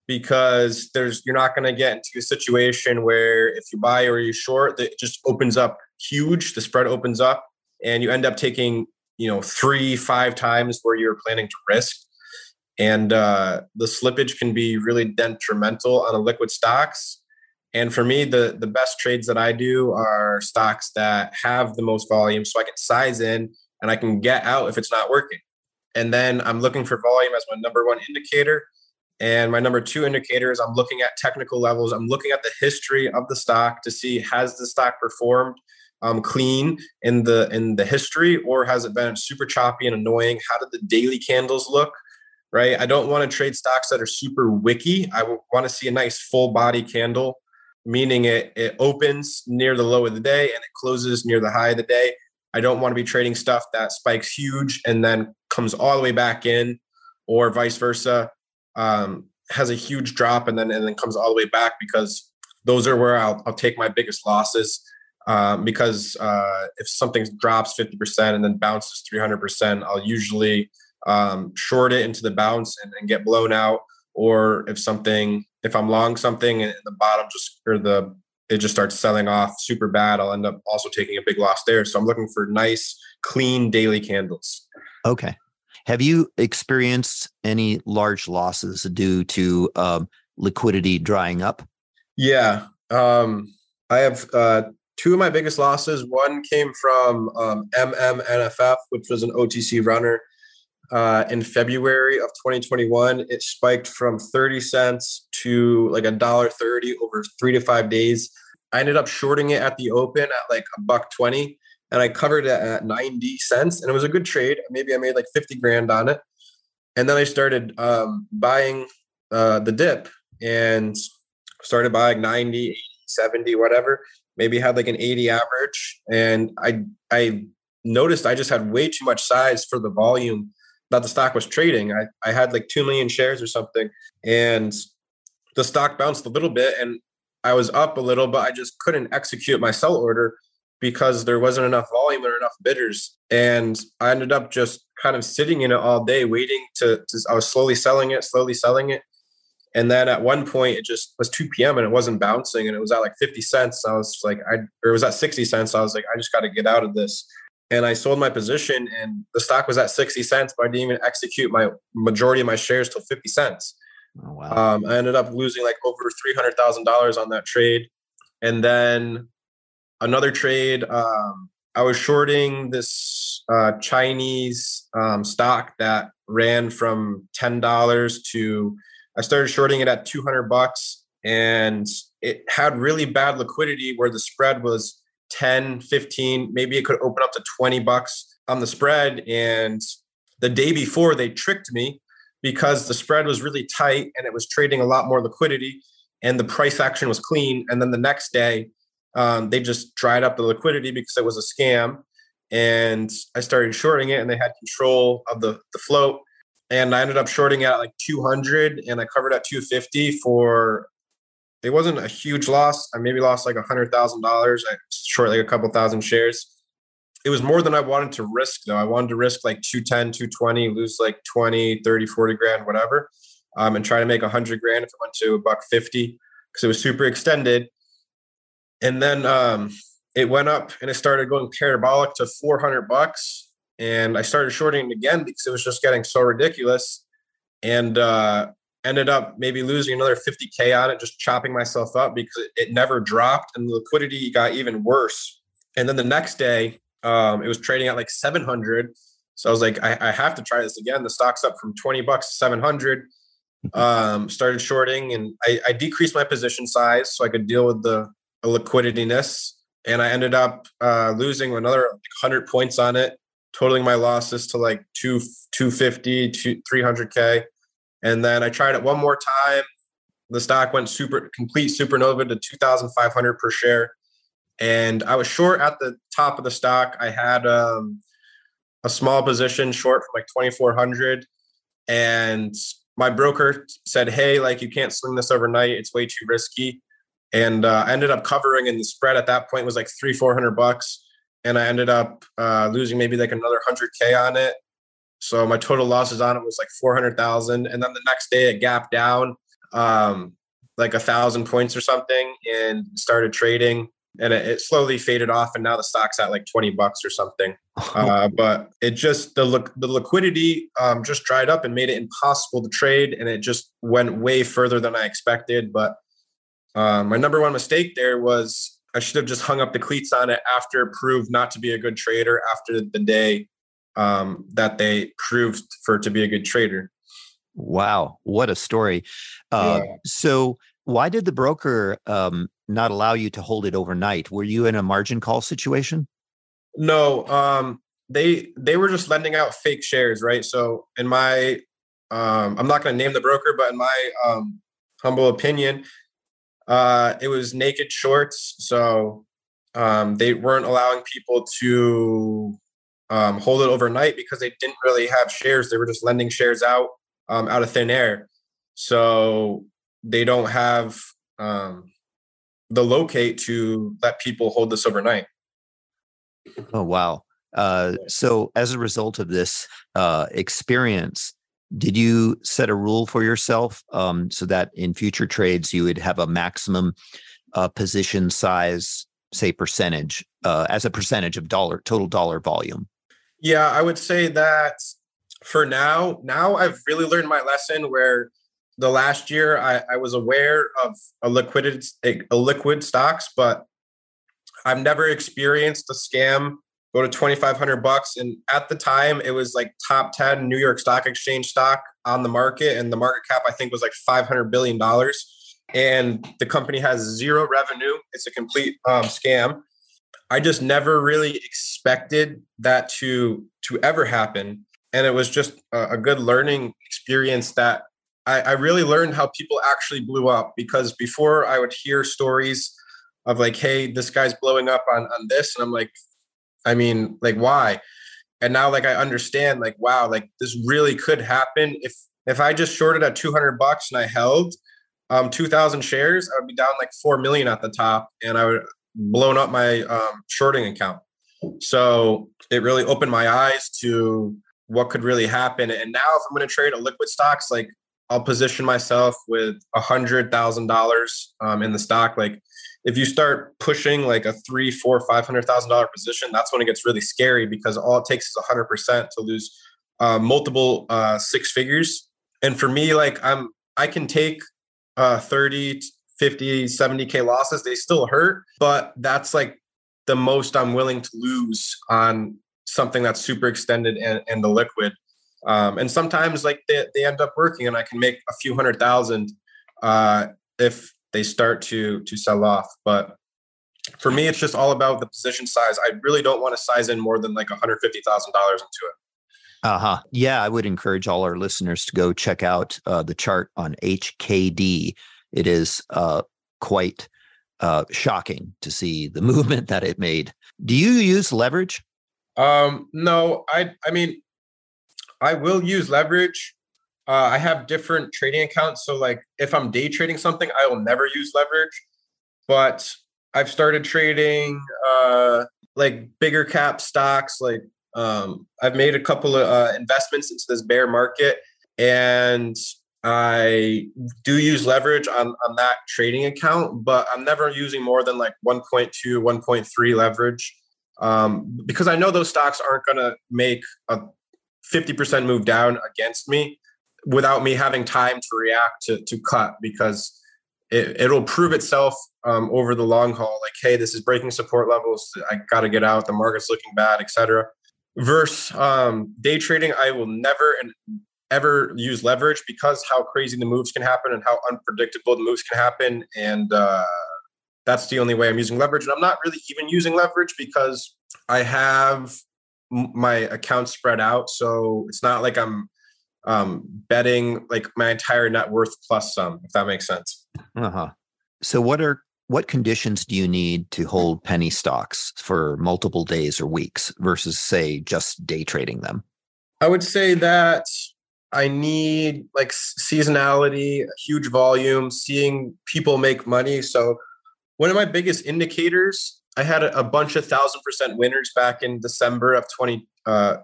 Because there's you're not going to get into a situation where if you buy or you short, it just opens up huge. The spread opens up, and you end up taking you know three, five times where you're planning to risk. And uh, the slippage can be really detrimental on illiquid stocks. And for me, the the best trades that I do are stocks that have the most volume, so I can size in and I can get out if it's not working. And then I'm looking for volume as my number one indicator. And my number two indicator is I'm looking at technical levels. I'm looking at the history of the stock to see has the stock performed um, clean in the in the history, or has it been super choppy and annoying? How did the daily candles look? Right. I don't want to trade stocks that are super wicky. I want to see a nice full body candle, meaning it it opens near the low of the day and it closes near the high of the day. I don't want to be trading stuff that spikes huge and then comes all the way back in, or vice versa, um, has a huge drop and then and then comes all the way back because those are where I'll, I'll take my biggest losses. Um, because uh, if something drops 50% and then bounces 300%, I'll usually um, short it into the bounce and, and get blown out. Or if something, if I'm long something and the bottom just or the it just starts selling off super bad, I'll end up also taking a big loss there. So I'm looking for nice, clean daily candles.
Okay. Have you experienced any large losses due to um, liquidity drying up?
Yeah. Um, I have uh, two of my biggest losses. One came from um, MMNFF, which was an OTC runner. Uh, in February of 2021, it spiked from 30 cents to like a dollar 30 over three to five days. I ended up shorting it at the open at like a buck 20 and I covered it at 90 cents and it was a good trade. Maybe I made like 50 grand on it. And then I started um, buying uh, the dip and started buying 90, 80, 70, whatever. Maybe had like an 80 average. And I, I noticed I just had way too much size for the volume that the stock was trading. I, I had like 2 million shares or something. And the stock bounced a little bit and I was up a little, but I just couldn't execute my sell order because there wasn't enough volume or enough bidders. And I ended up just kind of sitting in it all day, waiting to, to I was slowly selling it, slowly selling it. And then at one point, it just was 2 p.m. and it wasn't bouncing, and it was at like 50 cents. I was like, I or it was at 60 cents. I was like, I just got to get out of this and I sold my position and the stock was at 60 cents, but I didn't even execute my majority of my shares till 50 cents. Oh, wow. Um, I ended up losing like over $300,000 on that trade. And then another trade, um, I was shorting this uh, Chinese um, stock that ran from ten dollars to I started shorting it at two hundred bucks, and it had really bad liquidity where the spread was 10, 15, maybe it could open up to 20 bucks on the spread. And the day before, they tricked me because the spread was really tight and it was trading a lot more liquidity and the price action was clean. And then the next day, um, they just dried up the liquidity because it was a scam. And I started shorting it and they had control of the, the float. And I ended up shorting at like 200 and I covered at 250 for it wasn't a huge loss. I maybe lost like a hundred thousand dollars. I short like a couple thousand shares. It was more than I wanted to risk though. I wanted to risk like 210, 220, lose like 20, 30, 40 grand, whatever. Um, and try to make a hundred grand if it went to a buck 50 because it was super extended. And then um, it went up and it started going parabolic to 400 bucks. And I started shorting it again because it was just getting so ridiculous. And uh, ended up maybe losing another 50k on it just chopping myself up because it, never dropped and the liquidity got even worse. And then the next day um, it was trading at like 700 so i was like I, I, have to try this again. The stock's up from 20 bucks to 700 um, started shorting and I, I, decreased my position size so i could deal with the liquidityness. And i ended up uh, losing another 100 points on it totaling my losses to like 2 250 to 300k and then I tried it one more time. The stock went super complete supernova to 2,500 per share. And I was short at the top of the stock. I had um, a small position short from like 2,400. And my broker said, Hey, like you can't swing this overnight. It's way too risky. And uh, I ended up covering, and the spread at that point was like three, 400 bucks. And I ended up uh, losing maybe like another 100K on it. So my total losses on it was like 400,000. And then the next day it gapped down um, like a thousand points or something and started trading and it, it, slowly faded off. And now the stock's at like 20 bucks or something. Uh, but it just, the, the liquidity um, just dried up and made it impossible to trade. And it just went way further than I expected. But uh, my number one mistake there was I should have just hung up the cleats on it after it proved not to be a good trader after the day um, that they proved for to be a good trader.
Wow, what a story! Uh, yeah. So, why did the broker um, not allow you to hold it overnight? Were you in a margin call situation?
No, um, they they were just lending out fake shares, right? So, in my, um, I'm not going to name the broker, but in my um, humble opinion, uh, it was naked shorts. So um, they weren't allowing people to um, hold it overnight because they didn't really have shares. They were just lending shares out um, out of thin air. So they don't have um, the locate to let people hold this overnight.
Oh, wow. Uh, so as a result of this uh, experience, did you set a rule for yourself um, so that in future trades you would have a maximum uh, position size, say percentage, uh, as a percentage of dollar total dollar volume?
Yeah, I would say that for now, now I've really learned my lesson where the last year I, I was aware of a liquid a, a liquid stocks, but I've never experienced a scam go to 2500 bucks. And at the time it was like top 10 new york stock exchange stock on the market and the market cap i think was like 500 billion dollars. And the company has zero revenue. It's a complete um, scam I just never really expected that to to ever happen, and it was just a, a good learning experience that I, I really learned how people actually blew up. Because before I would hear stories of like, "Hey, this guy's blowing up on on this," and I'm like, I mean, like why? And now like I understand, like wow, like this really could happen if if I just shorted at 200 bucks and I held um 2000 shares i would be down like 4 million at the top and i would blown up my um, shorting account. So it really opened my eyes to what could really happen. And now, if I'm going to trade illiquid stocks, like I'll position myself with a hundred thousand um, dollars in the stock. Like if you start pushing like a three, four, five hundred thousand dollar position, that's when it gets really scary because all it takes is a hundred percent to lose uh, multiple uh, six figures. And for me, like I'm, I can take uh, 30 50, 70K losses, they still hurt, but that's like the most I'm willing to lose on something that's super extended and, and the liquid. Um, and sometimes like they, they end up working and I can make a few hundred thousand uh, if they start to to sell off. But for me, it's just all about the position size. I really don't want to size in more than like $150,000 into it.
Uh huh. Yeah, I would encourage all our listeners to go check out uh, the chart on HKD. It is uh, quite uh, shocking to see the movement that it made. Do you use leverage?
Um, no, I. I mean, I will use leverage. Uh, I have different trading accounts, so like if I'm day trading something, I will never use leverage. But I've started trading uh, like bigger cap stocks. Like um, I've made a couple of uh, investments into this bear market, and I do use leverage on, on that trading account, but I'm never using more than like 1.2, 1.3 leverage um, because I know those stocks aren't going to make a 50% move down against me without me having time to react to, to cut because it, will prove itself um, over the long haul. Like, hey, this is breaking support levels. I got to get out. The market's looking bad, etc. Versus um, day trading, I will never and ever use leverage because how crazy the moves can happen and how unpredictable the moves can happen. And uh, that's the only way I'm using leverage. And I'm not really even using leverage because I have my account spread out. So it's not like I'm um, betting like my entire net worth plus some, if that makes sense.
Uh huh. So what are what conditions do you need to hold penny stocks for multiple days or weeks versus say just day trading them?
I would say that I need like seasonality, huge volume, seeing people make money. So one of my biggest indicators, I had a, bunch of thousand percent winners back in December of 20, uh,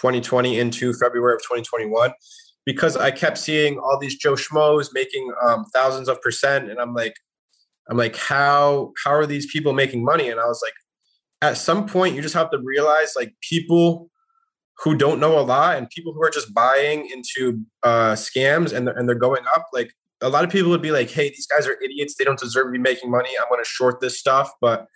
2020 into February of 2021 because I kept seeing all these Joe Schmoes making um, thousands of percent, and I'm like, I'm like, how how are these people making money? And I was like, at some point, you just have to realize like people who don't know a lot and people who are just buying into uh, scams and they're, and they're going up. Like a lot of people would be like, hey, these guys are idiots. They don't deserve to be making money. I'm going to short this stuff. But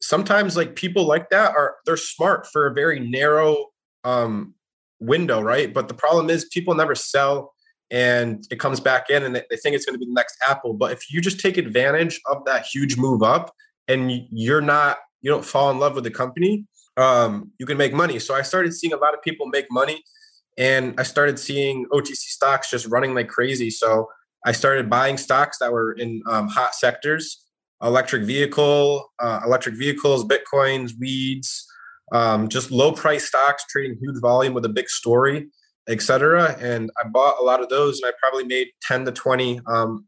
sometimes like people like that are they're smart for a very narrow um, window, right? But the problem is people never sell and it comes back in and they think it's going to be the next Apple. But if you just take advantage of that huge move up and you're not, you don't fall in love with the company, um, you can make money. So I started seeing a lot of people make money and I started seeing OTC stocks just running like crazy. So I started buying stocks that were in um, hot sectors, electric vehicle, uh, electric vehicles, Bitcoins, weeds, um, just low price stocks trading huge volume with a big story, etc. And I bought a lot of those, and I probably made 10 to 20, um,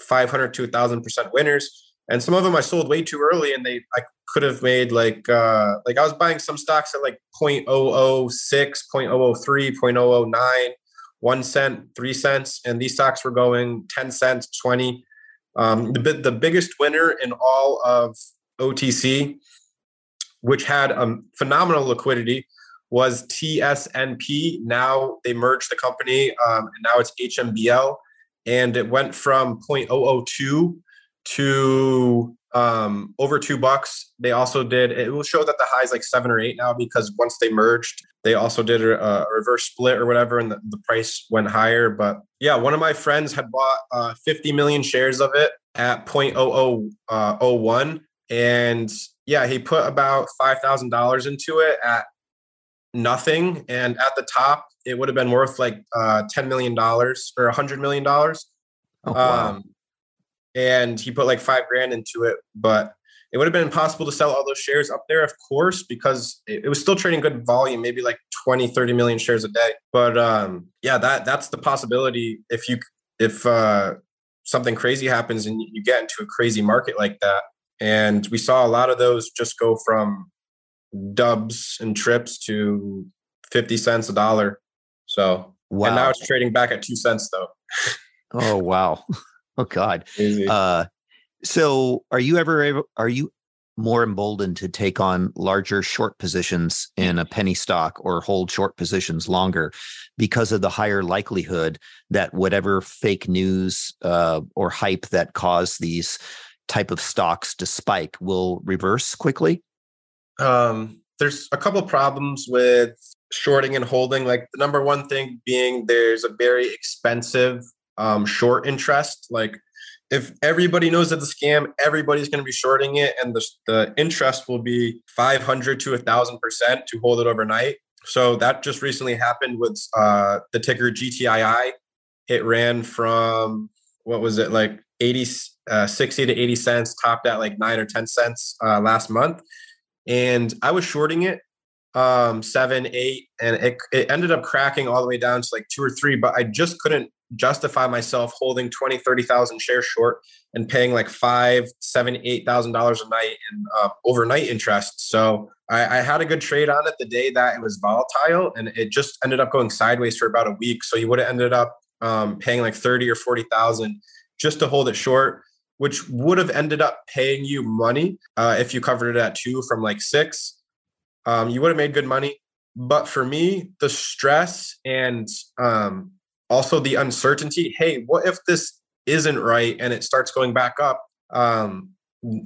500 to 1,000 percent winners. And some of them I sold way too early, and they I could have made like uh, like I was buying some stocks at like 0.006, 0.003, 0.009, one cent, three cents, and these stocks were going 10 cents, 20. Um, the the biggest winner in all of OTC which had a phenomenal liquidity, was TSNP. Now they merged the company, um, and now it's HMBL, and it went from 0.002 to um, over two bucks. They also did. It will show that the high is like seven or eight now because once they merged, they also did a, a reverse split or whatever, and the, the, price went higher. But yeah, one of my friends had bought uh, 50 million shares of it at 0.0001, and yeah, he put about five thousand dollars into it at nothing, and at the top, it would have been worth like uh, ten million dollars or a hundred million dollars. Oh, wow. Um, and he put like five grand into it, but it would have been impossible to sell all those shares up there, of course, because it, was still trading good volume, maybe like 20, 30 million shares a day. But um, yeah, that that's the possibility if you if uh, something crazy happens and you get into a crazy market like that, and we saw a lot of those just go from dubs and trips to 50 cents a dollar. So, wow. and now it's trading back at two cents though.
oh, wow. Oh God. Uh, so are you ever able, are you more emboldened to take on larger short positions in a penny stock or hold short positions longer because of the higher likelihood that whatever fake news uh, or hype that caused these type of stocks to spike will reverse quickly?
Um, there's a couple problems with shorting and holding. Like the number one thing being there's a very expensive um, short interest. Like if everybody knows that the scam, everybody's going to be shorting it, and the, the interest will be 500 to a thousand percent to hold it overnight. So that just recently happened with uh, the ticker GTII. It ran from what was it like 80, uh, 60 to 80 cents, topped at like nine or 10 cents uh, last month. And I was shorting it um, seven, eight, and it, it ended up cracking all the way down to like two or three, but I just couldn't justify myself holding 20, 30,000 shares short and paying like five, seven, eight thousand dollars a night in uh, overnight interest. So I, I, had a good trade on it the day that it was volatile, and it just ended up going sideways for about a week. So you would have ended up um, paying like thirty or forty thousand just to hold it short, which would have ended up paying you money uh, if you covered it at two from like six. Um, you would have made good money. But for me, the stress and um, also the uncertainty hey, what if this isn't right and it starts going back up? Um,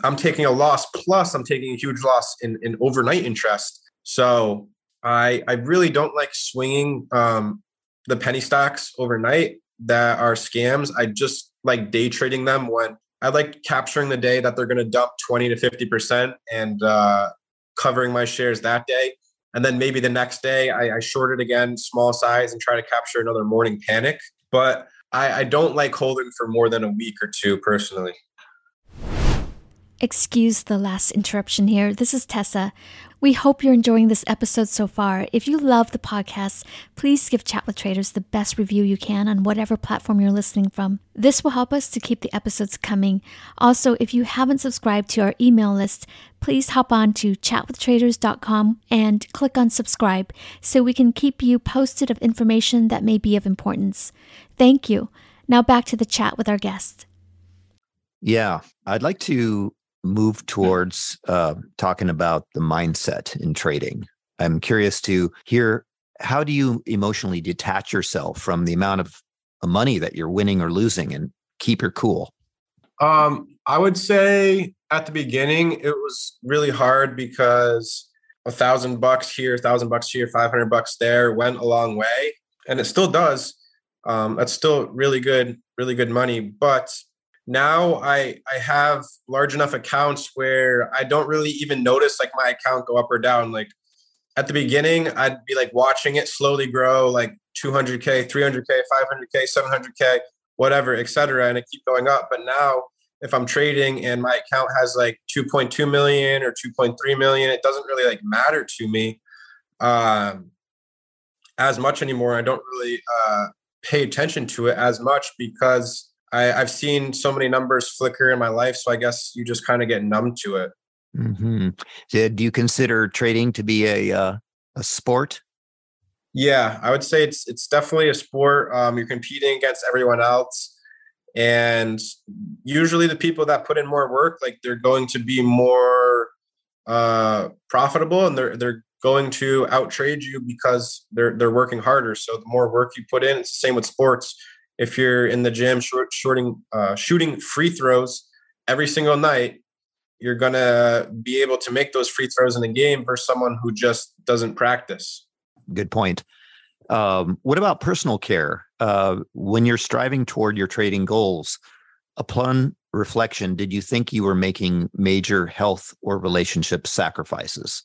I'm taking a loss, plus I'm taking a huge loss in, in overnight interest. So I I really don't like swinging um, the penny stocks overnight that are scams. I just like day trading them when I like capturing the day that they're going to dump 20 to 50 percent and uh, covering my shares that day. And then maybe the next day I, I short it again, small size, and try to capture another morning panic. But I, I don't like holding for more than a week or two personally.
Excuse the last interruption here. This is Tessa. We hope you're enjoying this episode so far. If you love the podcast, please give Chat with Traders the best review you can on whatever platform you're listening from. This will help us to keep the episodes coming. Also, if you haven't subscribed to our email list, please hop on to chatwithtraders.com and click on subscribe so we can keep you posted of information that may be of importance. Thank you. Now back to the chat with our guest.
Yeah, I'd like to move towards uh, talking about the mindset in trading. I'm curious to hear how do you emotionally detach yourself from the amount of money that you're winning or losing and keep your cool?
Um, I would say at the beginning it was really hard because a thousand bucks here, a thousand bucks here, five hundred bucks there went a long way, and it still does. Um, that's still really good, really good money. But now I I have large enough accounts where I don't really even notice like my account go up or down. Like at the beginning, I'd be like watching it slowly grow, like 200k, 300k, 500k, 700k, whatever, etc., and it keep going up. But now, if I'm trading and my account has like 2.2 million or 2.3 million, it doesn't really like matter to me um, as much anymore. I don't really uh, pay attention to it as much because I, have seen so many numbers flicker in my life, so I guess you just kind of get numb to it.
Mm-hmm. Do you consider trading to be a uh, a sport?
Yeah, I would say it's it's definitely a sport. Um, you're competing against everyone else, and usually the people that put in more work, like they're going to be more uh, profitable, and they're they're going to outtrade you because they're they're working harder. So the more work you put in, it's the same with sports if you're in the gym short, shorting, uh, shooting free throws every single night, you're gonna be able to make those free throws in the game versus someone who just doesn't practice.
Good point. Um, what about personal care? Uh, when you're striving toward your trading goals, upon reflection, did you think you were making major health or relationship sacrifices?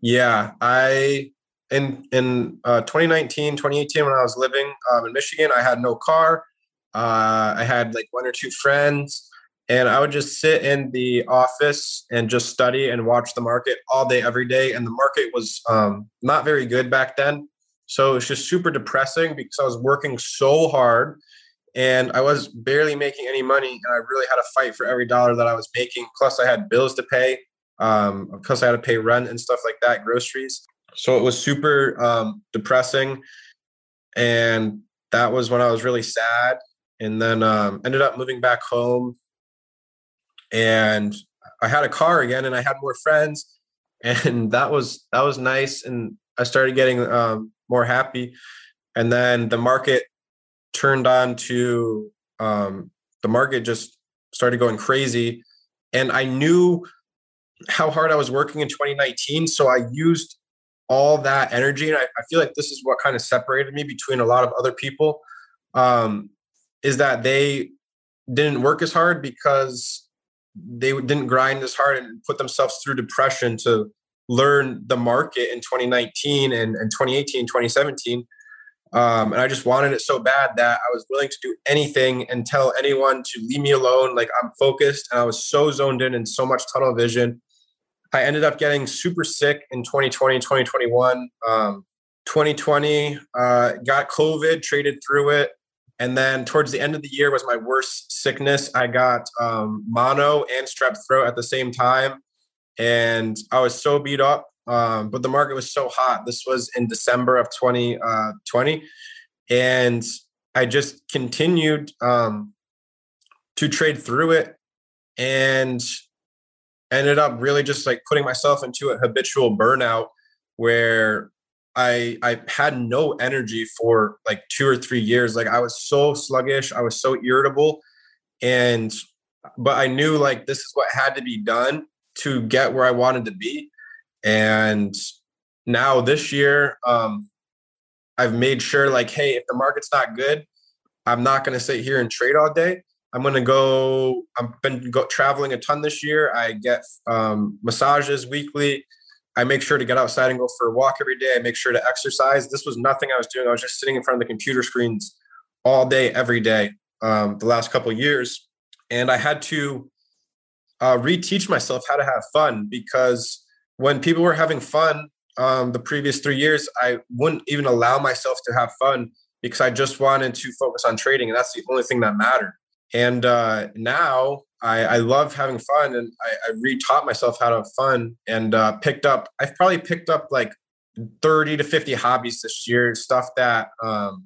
Yeah, I in in uh, 2019 2018 when i was living um, in michigan i had no car. Uh, i had like one or two friends and i would just sit in the office and just study and watch the market all day every day and the market was um, not very good back then. So it was just super depressing because i was working so hard and i was barely making any money and i really had to fight for every dollar that i was making. Plus i had bills to pay um, plus i had to pay rent and stuff like that groceries so it was super um, depressing. And that was when I was really sad. And then um, ended up moving back home. And I had a car again and I had more friends. And that was that was nice. And I started getting um, more happy. And then the market turned on to um, the market just started going crazy. And I knew how hard I was working in 2019. So I used all that energy. And I, I feel like this is what kind of separated me between a lot of other people um, is that they didn't work as hard because they didn't grind as hard and put themselves through depression to learn the market in 2019 and, and 2018, 2017. Um, and I just wanted it so bad that I was willing to do anything and tell anyone to leave me alone. Like I'm focused and I was so zoned in and so much tunnel vision. I ended up getting super sick in 2020, 2021. Um, 2020, uh, got COVID, traded through it. And then towards the end of the year was my worst sickness. I got um, mono and strep throat at the same time. And I was so beat up um, but the market was so hot. This was in December of 2020. Uh, and I just continued um, to trade through it and ended up really just like putting myself into a habitual burnout where I I had no energy for like two or three years. Like I was so sluggish, I was so irritable, and but I knew like this is what had to be done to get where I wanted to be. And now this year, um, I've made sure like, hey, if the market's not good, I'm not going to sit here and trade all day. I'm to go. I've been go, traveling a ton this year. I get um, massages weekly. I make sure to get outside and go for a walk every day. I make sure to exercise. This was nothing I was doing. I was just sitting in front of the computer screens all day, every day, um, the last couple years, and I had to uh, reteach myself how to have fun because when people were having fun um, the previous three years, I wouldn't even allow myself to have fun because I just wanted to focus on trading, and that's the only thing that mattered. And uh, now I, I, love having fun, and I, I re-taught myself how to have fun, and uh, picked up. I've probably picked up like thirty to fifty hobbies this year, stuff that um,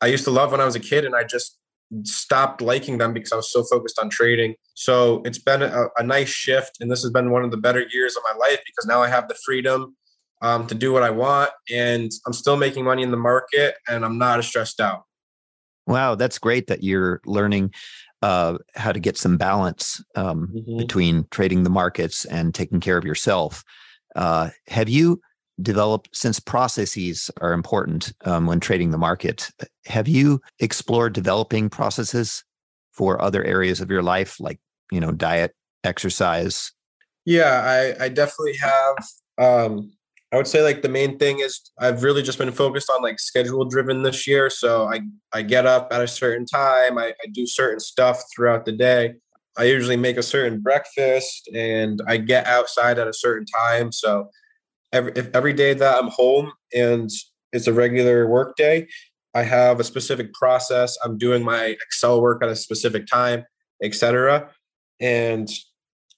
I used to love when I was a kid, and I just stopped liking them because I was so focused on trading. So it's been a, a, nice shift, and this has been one of the better years of my life because now I have the freedom um, to do what I want, and I'm still making money in the market, and I'm not as stressed out.
Wow, that's great that you're learning uh, how to get some balance um, mm-hmm. between trading the markets and taking care of yourself. Uh, have you developed, since processes are important um, when trading the market have you explored developing processes for other areas of your life like you know diet exercise
yeah i i definitely have um i would say like the main thing is i've really just been focused on like schedule driven this year so i i get up at a certain time I, I do certain stuff throughout the day i usually make a certain breakfast and i get outside at a certain time so every if every day that I'm home and it's a regular work day, I have a specific process. I'm doing my Excel work at a specific time, etc. And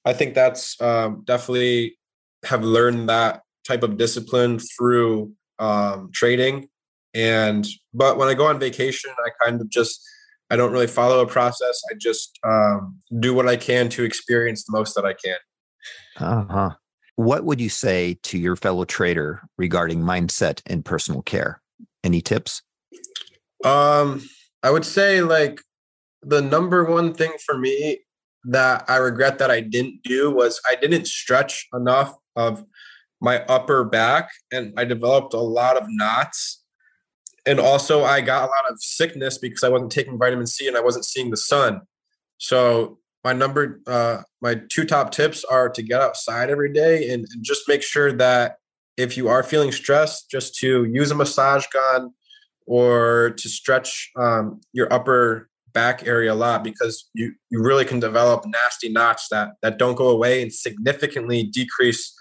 I think that's um, definitely have learned that type of discipline through um, trading. And but when I go on vacation, I kind of just I don't really follow a process. I just um, do what I can to experience the most that I can.
Uh huh. What would you say to your fellow trader regarding mindset and personal care? Any tips?
Um, I would say like the number one thing for me that I regret that I didn't do was I didn't stretch enough of my upper back and I developed a lot of knots. And also I got a lot of sickness because I wasn't taking vitamin C and I wasn't seeing the sun. So my number uh, my two top tips are to get outside every day and, and, just make sure that if you are feeling stressed just to use a massage gun or to stretch um, your upper back area a lot because you you really can develop nasty knots that that don't go away and significantly decrease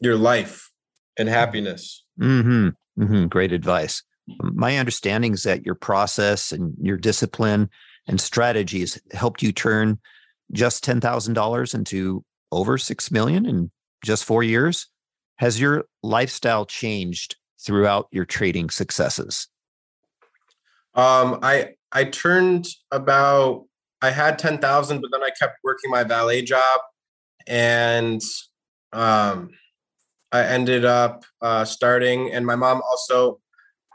your life and happiness
mm-hmm. Mm-hmm. great advice my understanding is that your process and your discipline and strategies helped you turn just $10,000 into over 6 million in just 4 years? Has your lifestyle changed throughout your trading successes?
Um, I I turned about I had 10,000 but then I kept working my valet job and um, I ended up uh, starting and my mom also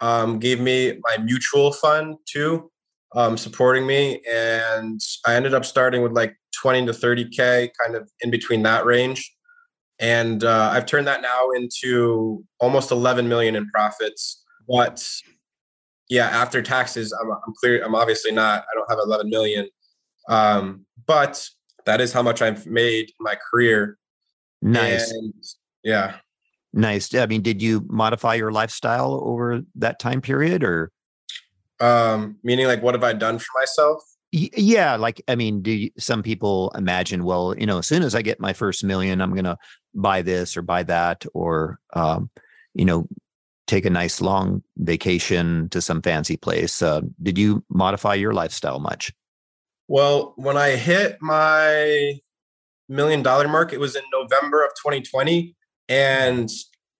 um, gave me my mutual fund too um, supporting me. And I ended up starting with like 20 to 30K, kind of in between that range. and uh, I've turned that now into almost 11 million in profits. But yeah, after taxes, I'm, I'm clear. I'm obviously not. I don't have 11 million, um, but that is how much I've made in my career.
Nice.
And, yeah.
Nice. I mean, did you modify your lifestyle over that time period, or?
Um, meaning, like, what have I done for myself?
yeah like i mean do you, some people imagine well you know as soon as i get my first million i'm going to buy this or buy that or um, you know take a nice long vacation to some fancy place uh, did you modify your lifestyle much
well when i hit my million dollar mark it was in november of 2020 and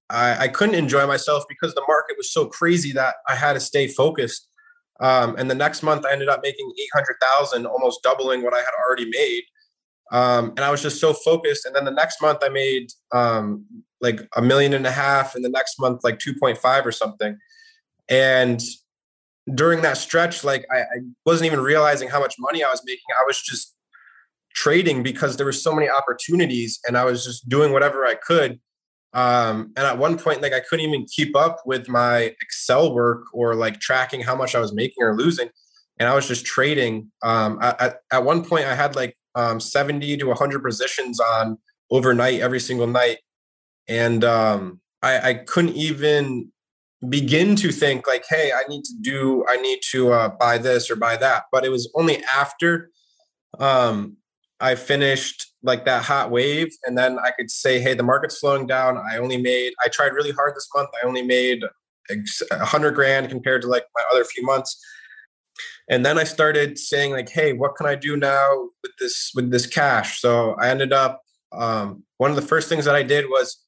I, I couldn't enjoy myself because the market was so crazy that i had to stay focused um, and the next month, I ended up making eight hundred thousand, almost doubling what I had already made. Um, and I was just so focused. And then the next month, I made um, like a million and a half, and the next month, like two point five or something. And during that stretch, like I, I wasn't even realizing how much money I was making. I was just trading because there were so many opportunities, and I was just doing whatever I could um, and at one point, like I couldn't even keep up with my Excel work or like tracking how much I was making or losing. And I was just trading. Um, at, at one point, I had like um, 70 to 100 positions on overnight every single night. And um, I, I couldn't even begin to think like, hey, I need to do, I need to uh, buy this or buy that. But it was only after um, I finished like that hot wave and then i could say hey the market's slowing down. I only made i tried really hard this month. I only made a hundred grand compared to like my other few months. And then i started saying like hey what can i do now with this with this cash? So i ended up um, one of the first things that i did was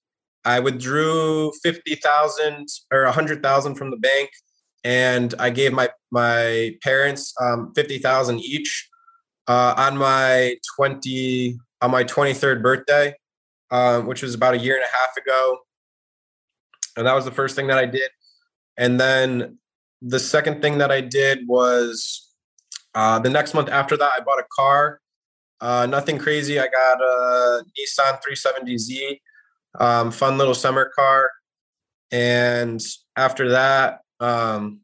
i withdrew 50000 or a 100000 from the bank and i gave my my parents um, 50000 each uh, on my 20 on my 23rd birthday, um, which was about a year and a half ago. And that was the first thing that I did. And then the second thing that I did was uh, the next month after that, I bought a car. Uh, nothing crazy. I got a Nissan 370Z, um, fun little summer car. And after that, um,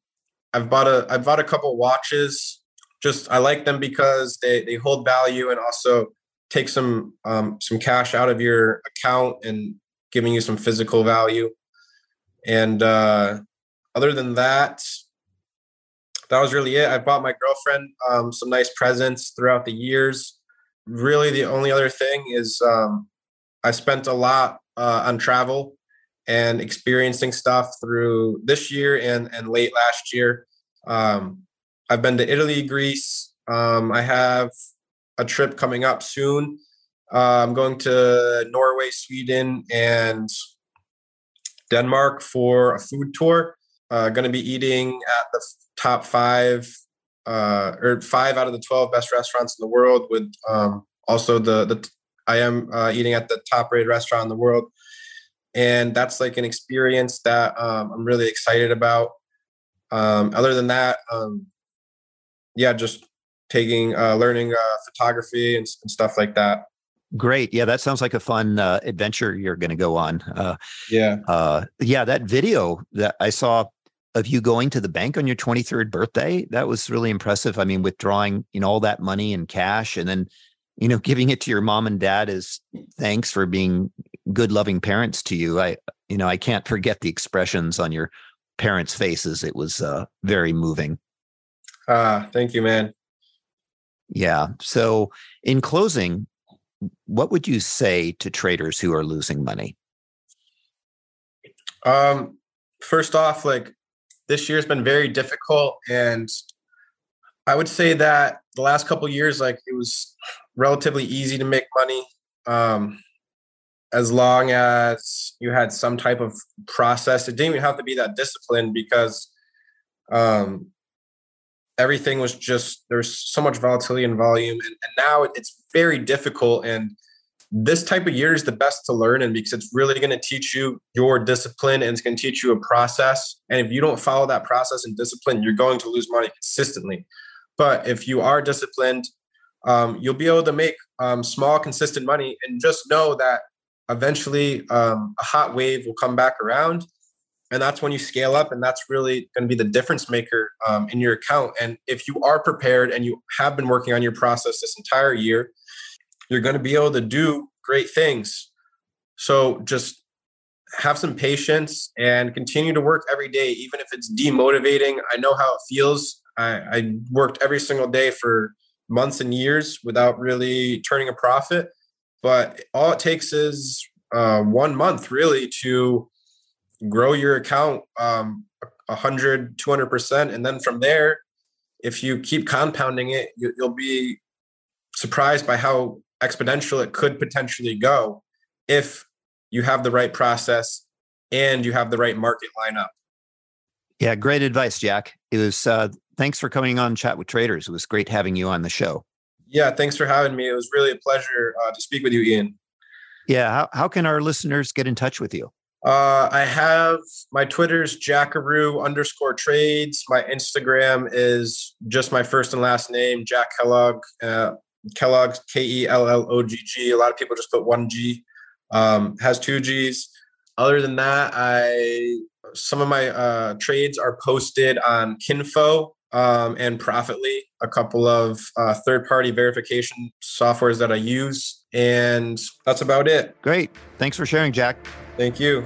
I've bought a I bought a couple watches. Just I like them because they they hold value and also take some um, some cash out of your account and giving you some physical value. And uh, other than that, that was really it. I bought my girlfriend um, some nice presents throughout the years. Really, the only other thing is um, I spent a lot uh, on travel and experiencing stuff through this year and and late last year. Um, I've been to Italy, Greece. Um, I have a trip coming up soon. Uh, I'm going to Norway, Sweden, and Denmark for a food tour. Uh, going to be eating at the top five uh, or five out of the 12 best restaurants in the world with um, also the, the I am uh, eating at the top rated restaurant in the world. And that's like an experience that um, I'm really excited about. Um, other than that, um, yeah, just taking uh, learning uh, photography and, and, stuff like that.
Great. Yeah that sounds like a fun uh, adventure you're going to go on uh,
yeah.
uh, yeah that video that i saw of you going to the bank on your 23rd birthday that was really impressive. I mean withdrawing you know all that money in cash and then you know giving it to your mom and dad as thanks for being good loving parents to you. I you know i can't forget the expressions on your parents faces. It was uh, very moving
ah thank you man
yeah. So, in closing, what would you say to traders who are losing money?
Um, first off, like this year's been very difficult, and I would say that the last couple years, like it was relatively easy to make money, um, as long as you had some type of process. It didn't even have to be that disciplined because um, everything was just there's so much volatility and volume and, and now it's very difficult and this type of year is the best to learn in because it's really going to teach you your discipline and it's going to teach you a process and if you don't follow that process and discipline you're going to lose money consistently. But if you are disciplined um, you'll be able to make um, small consistent money and just know that eventually um, a hot wave will come back around and that's when you scale up and that's really going to be the difference maker um, in your account. And if you are prepared and you have been working on your process this entire year you're going to be able to do great things. So just have some patience and continue to work every day even if it's demotivating. I know how it feels. I, I worked every single day for months and years without really turning a profit. But all it takes is uh, one month really to grow your account um, 100 200% and then from there if you keep compounding it you, will be surprised by how exponential it could potentially go if you have the right process and you have the right market lineup.
Yeah great advice jack. It was uh, thanks for coming on chat with traders. It was great having you on the show.
Yeah thanks for having me. It was really a pleasure uh, to speak with you ian.
Yeah how, how can our listeners get in touch with you
uh, I have my Twitter's Jackaroo underscore trades. My Instagram is just my first and last name, Jack Kellogg. Uh, Kellogg, K E L L O G G. A lot of people just put one G. Um, has two G's. Other than that, I some of my uh, trades are posted on Kinfo um, and Profitly, a couple of uh, third-party verification softwares that I use, and that's about it.
Great. Thanks for sharing, Jack.
Thank you.